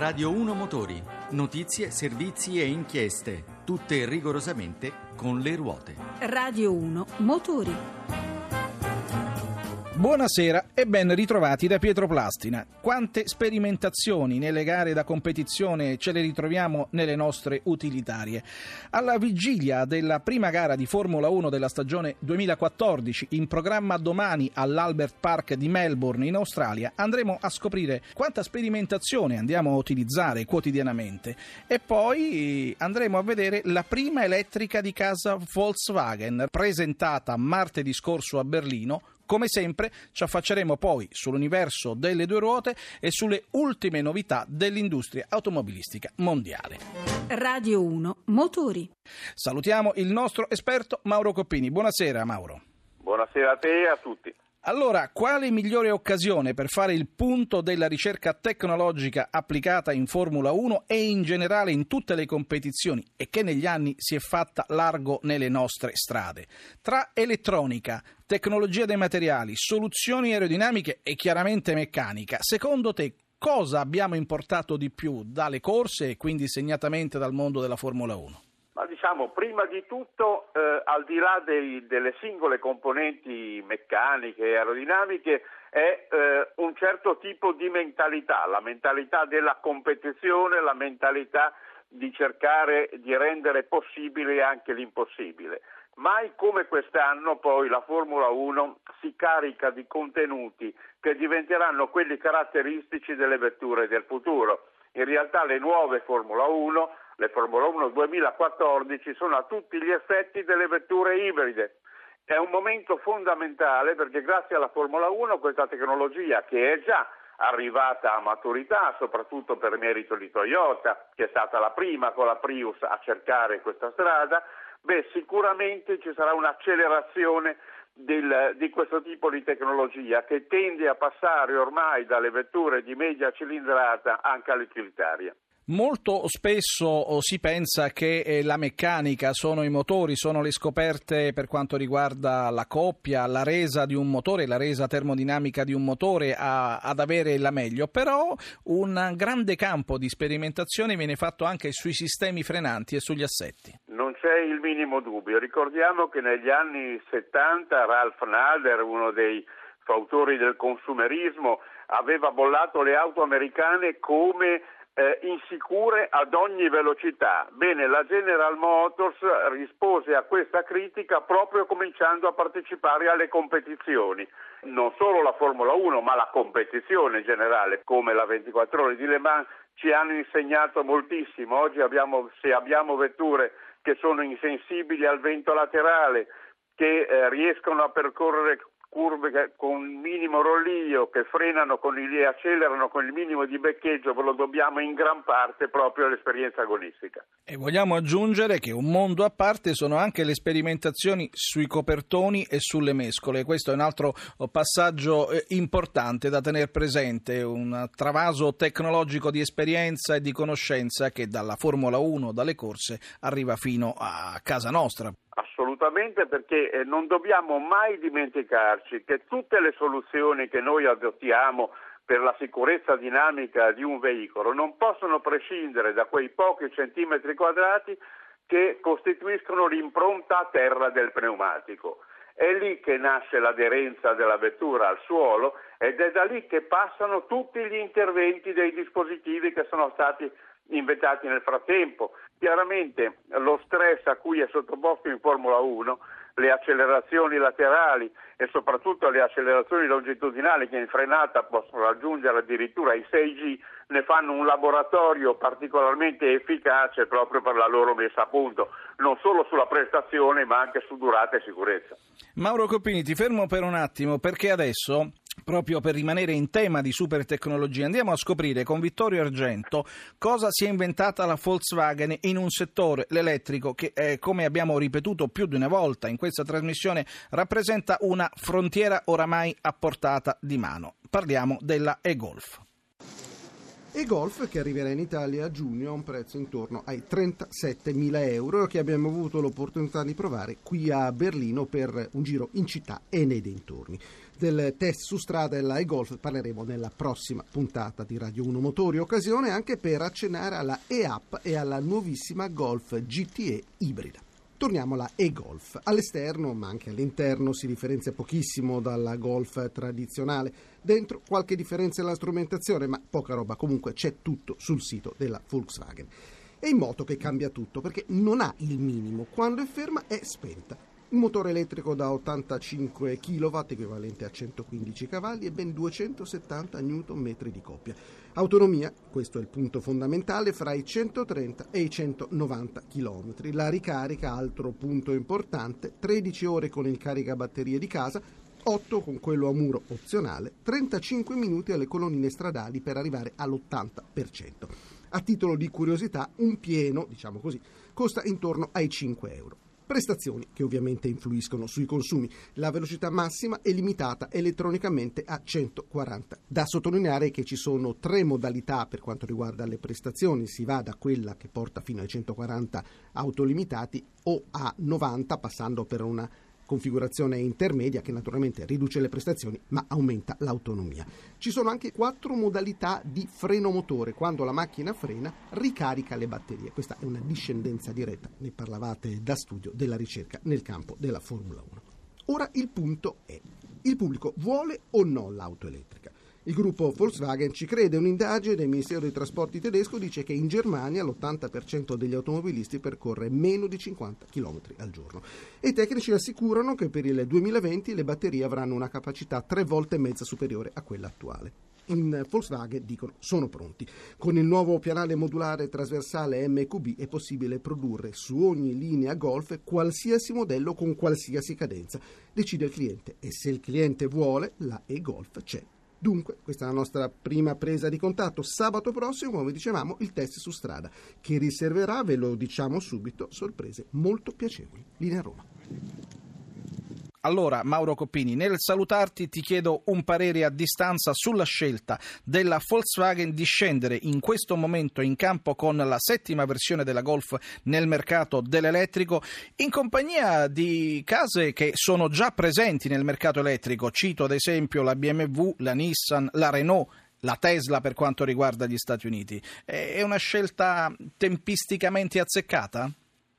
Radio 1 Motori. Notizie, servizi e inchieste. Tutte rigorosamente con le ruote. Radio 1 Motori. Buonasera e ben ritrovati da Pietro Plastina. Quante sperimentazioni nelle gare da competizione ce le ritroviamo nelle nostre utilitarie. Alla vigilia della prima gara di Formula 1 della stagione 2014, in programma domani all'Albert Park di Melbourne in Australia, andremo a scoprire quanta sperimentazione andiamo a utilizzare quotidianamente e poi andremo a vedere la prima elettrica di casa Volkswagen presentata martedì scorso a Berlino come sempre ci affacceremo poi sull'universo delle due ruote e sulle ultime novità dell'industria automobilistica mondiale. Radio 1 Motori. Salutiamo il nostro esperto Mauro Coppini. Buonasera Mauro. Buonasera a te e a tutti. Allora, quale migliore occasione per fare il punto della ricerca tecnologica applicata in Formula 1 e in generale in tutte le competizioni e che negli anni si è fatta largo nelle nostre strade? Tra elettronica, tecnologia dei materiali, soluzioni aerodinamiche e chiaramente meccanica, secondo te cosa abbiamo importato di più dalle corse e quindi segnatamente dal mondo della Formula 1? Ma diciamo, prima di tutto, eh, al di là dei, delle singole componenti meccaniche e aerodinamiche, è eh, un certo tipo di mentalità, la mentalità della competizione, la mentalità di cercare di rendere possibile anche l'impossibile. Mai come quest'anno poi la Formula 1 si carica di contenuti che diventeranno quelli caratteristici delle vetture del futuro. In realtà le nuove Formula 1 le Formula 1 2014 sono a tutti gli effetti delle vetture ibride. È un momento fondamentale perché grazie alla Formula 1 questa tecnologia che è già arrivata a maturità, soprattutto per merito di Toyota, che è stata la prima con la Prius a cercare questa strada, beh, sicuramente ci sarà un'accelerazione del, di questo tipo di tecnologia che tende a passare ormai dalle vetture di media cilindrata anche all'utilitaria. Molto spesso oh, si pensa che eh, la meccanica sono i motori, sono le scoperte per quanto riguarda la coppia, la resa di un motore, la resa termodinamica di un motore a, ad avere la meglio, però un grande campo di sperimentazione viene fatto anche sui sistemi frenanti e sugli assetti. Non c'è il minimo dubbio, ricordiamo che negli anni 70 Ralph Nader, uno dei fautori del consumerismo, aveva bollato le auto americane come eh, insicure ad ogni velocità. Bene, la General Motors rispose a questa critica proprio cominciando a partecipare alle competizioni. Non solo la Formula 1, ma la competizione generale, come la 24 ore di Le Mans, ci hanno insegnato moltissimo. Oggi abbiamo, se abbiamo vetture che sono insensibili al vento laterale, che eh, riescono a percorrere curve con minimo rollio che frenano il, e accelerano con il minimo di beccheggio, lo dobbiamo in gran parte proprio all'esperienza agonistica. E vogliamo aggiungere che un mondo a parte sono anche le sperimentazioni sui copertoni e sulle mescole. Questo è un altro passaggio eh, importante da tenere presente, un travaso tecnologico di esperienza e di conoscenza che dalla Formula 1, dalle corse, arriva fino a casa nostra assolutamente perché eh, non dobbiamo mai dimenticarci che tutte le soluzioni che noi adottiamo per la sicurezza dinamica di un veicolo non possono prescindere da quei pochi centimetri quadrati che costituiscono l'impronta a terra del pneumatico. È lì che nasce l'aderenza della vettura al suolo ed è da lì che passano tutti gli interventi dei dispositivi che sono stati inventati nel frattempo. Chiaramente lo stress a cui è sottoposto in Formula 1, le accelerazioni laterali e soprattutto le accelerazioni longitudinali che in frenata possono raggiungere addirittura i 6G, ne fanno un laboratorio particolarmente efficace proprio per la loro messa a punto, non solo sulla prestazione ma anche su durata e sicurezza. Mauro Coppini, ti fermo per un attimo perché adesso proprio per rimanere in tema di super tecnologia, andiamo a scoprire con Vittorio Argento cosa si è inventata la Volkswagen in un settore, l'elettrico, che eh, come abbiamo ripetuto più di una volta in questa trasmissione rappresenta una frontiera oramai a portata di mano. Parliamo della e-Golf e Golf che arriverà in Italia a giugno a un prezzo intorno ai 37.000 euro che abbiamo avuto l'opportunità di provare qui a Berlino per un giro in città e nei dintorni. Del test su strada della e-Golf parleremo nella prossima puntata di Radio 1 Motori, occasione anche per accennare alla e-app e alla nuovissima Golf GTE ibrida. Torniamo alla e-Golf. All'esterno, ma anche all'interno, si differenzia pochissimo dalla Golf tradizionale. Dentro qualche differenza nella strumentazione, ma poca roba. Comunque c'è tutto sul sito della Volkswagen. È in moto che cambia tutto perché non ha il minimo. Quando è ferma è spenta. Un motore elettrico da 85 kW, equivalente a 115 cavalli, e ben 270 Nm di coppia. Autonomia, questo è il punto fondamentale, fra i 130 e i 190 km. La ricarica, altro punto importante, 13 ore con il caricabatterie di casa, 8 con quello a muro opzionale, 35 minuti alle colonnine stradali per arrivare all'80%. A titolo di curiosità, un pieno, diciamo così, costa intorno ai 5 euro prestazioni che ovviamente influiscono sui consumi. La velocità massima è limitata elettronicamente a 140. Da sottolineare che ci sono tre modalità per quanto riguarda le prestazioni, si va da quella che porta fino ai 140 autolimitati o a 90 passando per una configurazione intermedia che naturalmente riduce le prestazioni ma aumenta l'autonomia. Ci sono anche quattro modalità di freno motore. Quando la macchina frena ricarica le batterie. Questa è una discendenza diretta, ne parlavate da studio della ricerca nel campo della Formula 1. Ora il punto è, il pubblico vuole o no l'auto elettrica? Il gruppo Volkswagen ci crede. Un'indagine del Ministero dei Trasporti tedesco dice che in Germania l'80% degli automobilisti percorre meno di 50 km al giorno. E i tecnici assicurano che per il 2020 le batterie avranno una capacità tre volte e mezza superiore a quella attuale. In Volkswagen dicono sono pronti. Con il nuovo pianale modulare trasversale MQB è possibile produrre su ogni linea Golf qualsiasi modello con qualsiasi cadenza. Decide il cliente e se il cliente vuole la e-Golf c'è. Dunque, questa è la nostra prima presa di contatto. Sabato prossimo, come dicevamo, il test su strada, che riserverà, ve lo diciamo subito, sorprese molto piacevoli. Linea Roma. Allora, Mauro Coppini, nel salutarti ti chiedo un parere a distanza sulla scelta della Volkswagen di scendere in questo momento in campo con la settima versione della Golf nel mercato dell'elettrico in compagnia di case che sono già presenti nel mercato elettrico. Cito ad esempio la BMW, la Nissan, la Renault la Tesla per quanto riguarda gli Stati Uniti. È una scelta tempisticamente azzeccata?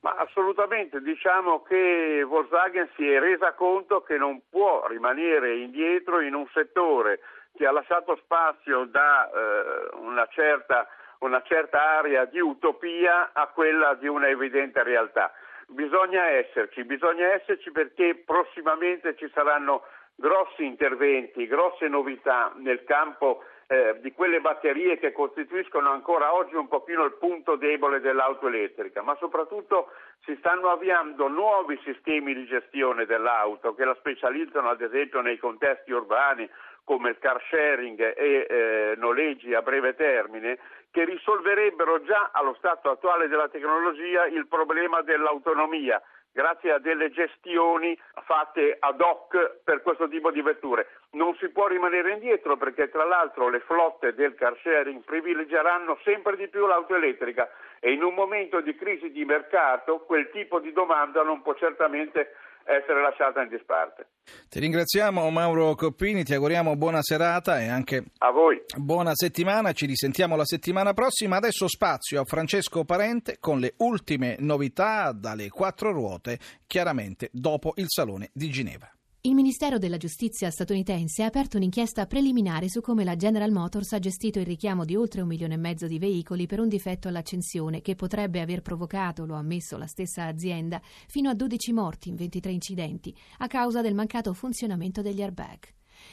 Ma assolutamente, diciamo che Volkswagen si è resa conto che non può rimanere indietro in un settore che ha lasciato spazio da eh, una, certa, una certa area di utopia a quella di una evidente realtà. Bisogna esserci, bisogna esserci perché prossimamente ci saranno grossi interventi, grosse novità nel campo eh, di quelle batterie che costituiscono ancora oggi un pochino il punto debole dell'auto elettrica, ma soprattutto si stanno avviando nuovi sistemi di gestione dell'auto che la specializzano ad esempio nei contesti urbani come il car sharing e eh, noleggi a breve termine che risolverebbero già allo stato attuale della tecnologia il problema dell'autonomia grazie a delle gestioni fatte ad hoc per questo tipo di vetture. Non si può rimanere indietro perché tra l'altro le flotte del car sharing privilegieranno sempre di più l'auto elettrica e in un momento di crisi di mercato quel tipo di domanda non può certamente essere lasciata in disparte. Ti ringraziamo Mauro Coppini, ti auguriamo buona serata e anche a voi. buona settimana, ci risentiamo la settimana prossima. Adesso spazio a Francesco Parente con le ultime novità dalle quattro ruote, chiaramente dopo il Salone di Ginevra. Il Ministero della Giustizia statunitense ha aperto un'inchiesta preliminare su come la General Motors ha gestito il richiamo di oltre un milione e mezzo di veicoli per un difetto all'accensione che potrebbe aver provocato, lo ha ammesso la stessa azienda, fino a 12 morti in 23 incidenti a causa del mancato funzionamento degli airbag.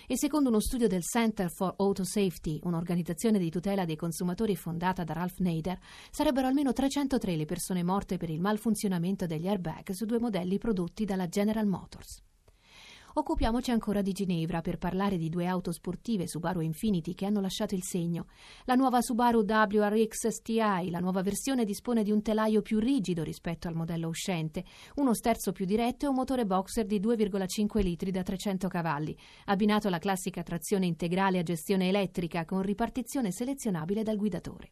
E secondo uno studio del Center for Auto Safety, un'organizzazione di tutela dei consumatori fondata da Ralph Nader, sarebbero almeno 303 le persone morte per il malfunzionamento degli airbag su due modelli prodotti dalla General Motors. Occupiamoci ancora di Ginevra per parlare di due auto sportive Subaru Infinity che hanno lasciato il segno. La nuova Subaru WRX STI, la nuova versione dispone di un telaio più rigido rispetto al modello uscente, uno sterzo più diretto e un motore boxer di 2,5 litri da 300 cavalli, abbinato alla classica trazione integrale a gestione elettrica con ripartizione selezionabile dal guidatore.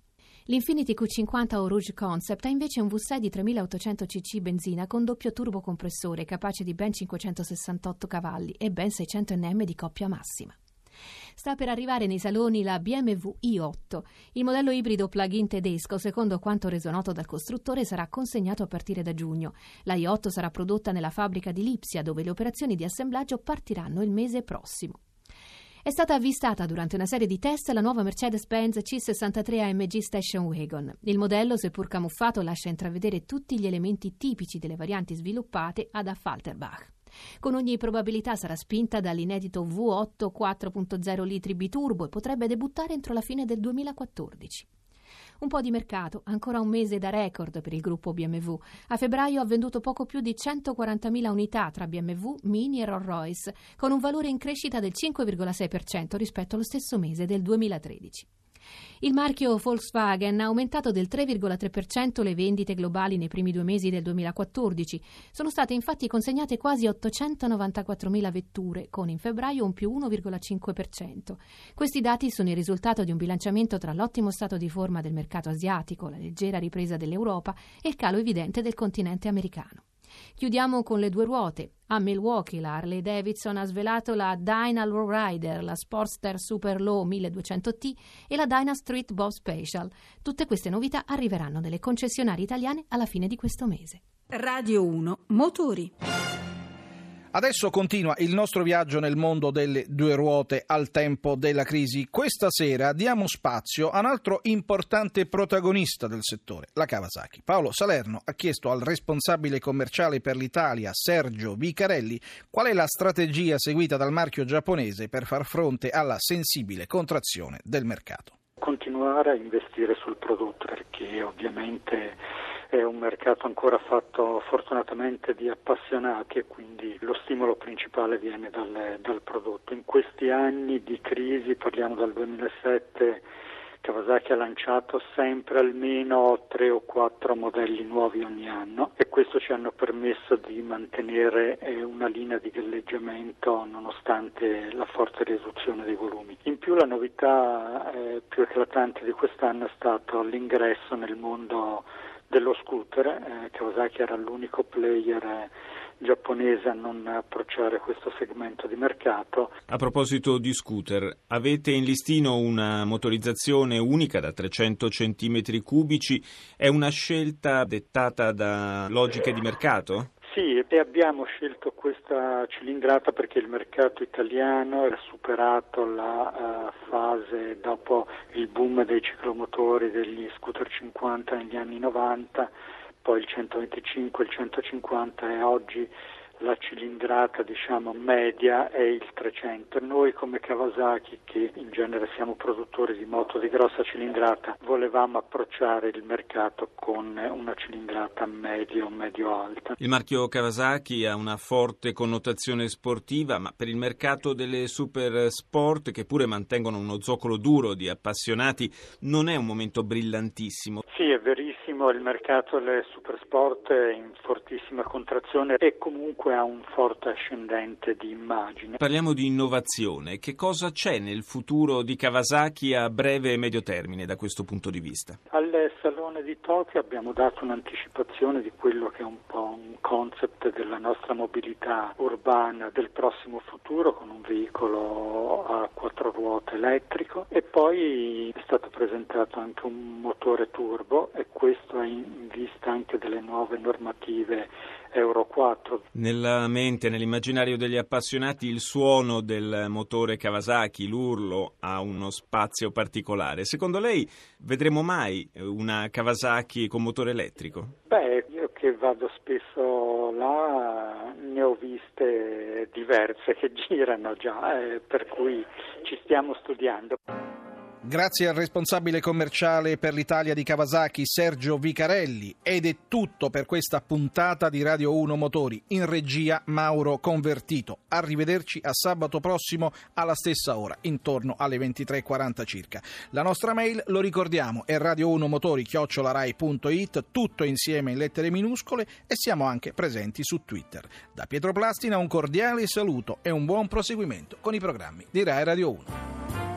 L'Infiniti Q50 o Rouge Concept ha invece un V6 di 3800 cc benzina con doppio turbocompressore capace di ben 568 cavalli e ben 600 Nm di coppia massima. Sta per arrivare nei saloni la BMW i8. Il modello ibrido plug-in tedesco, secondo quanto reso noto dal costruttore, sarà consegnato a partire da giugno. La i8 sarà prodotta nella fabbrica di Lipsia, dove le operazioni di assemblaggio partiranno il mese prossimo. È stata avvistata durante una serie di test la nuova Mercedes-Benz C63 AMG Station Wagon. Il modello, seppur camuffato, lascia intravedere tutti gli elementi tipici delle varianti sviluppate ad Affalterbach. Con ogni probabilità sarà spinta dall'inedito V8 4.0 litri biturbo e potrebbe debuttare entro la fine del 2014. Un po' di mercato, ancora un mese da record per il gruppo BMW. A febbraio ha venduto poco più di 140.000 unità tra BMW, Mini e Rolls Royce, con un valore in crescita del 5,6% rispetto allo stesso mese del 2013. Il marchio Volkswagen ha aumentato del 3,3% le vendite globali nei primi due mesi del 2014. Sono state infatti consegnate quasi 894.000 vetture, con in febbraio un più 1,5%. Questi dati sono il risultato di un bilanciamento tra l'ottimo stato di forma del mercato asiatico, la leggera ripresa dell'Europa e il calo evidente del continente americano. Chiudiamo con le due ruote. A Milwaukee la Harley Davidson ha svelato la Dyna Lowrider, la Sportster Super Low 1200T e la Dyna Street Bob Special. Tutte queste novità arriveranno nelle concessionarie italiane alla fine di questo mese. Radio 1 Motori. Adesso continua il nostro viaggio nel mondo delle due ruote al tempo della crisi. Questa sera diamo spazio a un altro importante protagonista del settore, la Kawasaki. Paolo Salerno ha chiesto al responsabile commerciale per l'Italia, Sergio Vicarelli, qual è la strategia seguita dal marchio giapponese per far fronte alla sensibile contrazione del mercato. Continuare a investire sul prodotto perché ovviamente è un mercato ancora fatto fortunatamente di appassionati e quindi lo stimolo principale viene dal, dal prodotto. In questi anni di crisi, parliamo dal 2007, Kawasaki ha lanciato sempre almeno tre o quattro modelli nuovi ogni anno e questo ci hanno permesso di mantenere eh, una linea di galleggiamento nonostante la forte riduzione dei volumi. In più la novità eh, più eclatante di quest'anno è stato l'ingresso nel mondo dello scooter, eh, Kawasaki era l'unico player eh, giapponese a non approcciare questo segmento di mercato. A proposito di scooter, avete in listino una motorizzazione unica da 300 cm cubici, è una scelta dettata da logiche di mercato? E abbiamo scelto questa cilindrata perché il mercato italiano ha superato la uh, fase dopo il boom dei ciclomotori degli scooter 50 negli anni 90, poi il 125, il 150 e oggi la cilindrata diciamo, media è il 300. Noi come Kawasaki, che in genere siamo produttori di moto di grossa cilindrata, volevamo approcciare il mercato con una cilindrata medio medio-alta. Il marchio Kawasaki ha una forte connotazione sportiva, ma per il mercato delle super sport, che pure mantengono uno zoccolo duro di appassionati, non è un momento brillantissimo. Sì, è verissimo, il mercato delle super sport è in fortissima contrazione e comunque comunque ha un forte ascendente di immagine. Parliamo di innovazione. Che cosa c'è nel futuro di Kawasaki a breve e medio termine da questo punto di vista? Al Salone di Tokyo abbiamo dato un'anticipazione di quello che è un po' un concept della nostra mobilità urbana del prossimo futuro con un veicolo a quattro ruote elettrico e poi è stato presentato anche un motore turbo e questo è in vista anche delle nuove normative Euro 4. Nella mente, nell'immaginario degli appassionati, il suono del motore Kawasaki, l'urlo, ha uno spazio particolare. Secondo lei vedremo mai una Kawasaki con motore elettrico? Beh, che vado spesso là ne ho viste diverse che girano già, eh, per cui ci stiamo studiando. Grazie al responsabile commerciale per l'Italia di Kawasaki, Sergio Vicarelli. Ed è tutto per questa puntata di Radio 1 Motori. In regia Mauro Convertito. Arrivederci a sabato prossimo alla stessa ora, intorno alle 23.40 circa. La nostra mail, lo ricordiamo, è radio1motori chiocciolarai.it, tutto insieme in lettere minuscole e siamo anche presenti su Twitter. Da Pietro Plastina un cordiale saluto e un buon proseguimento con i programmi di Rai Radio 1.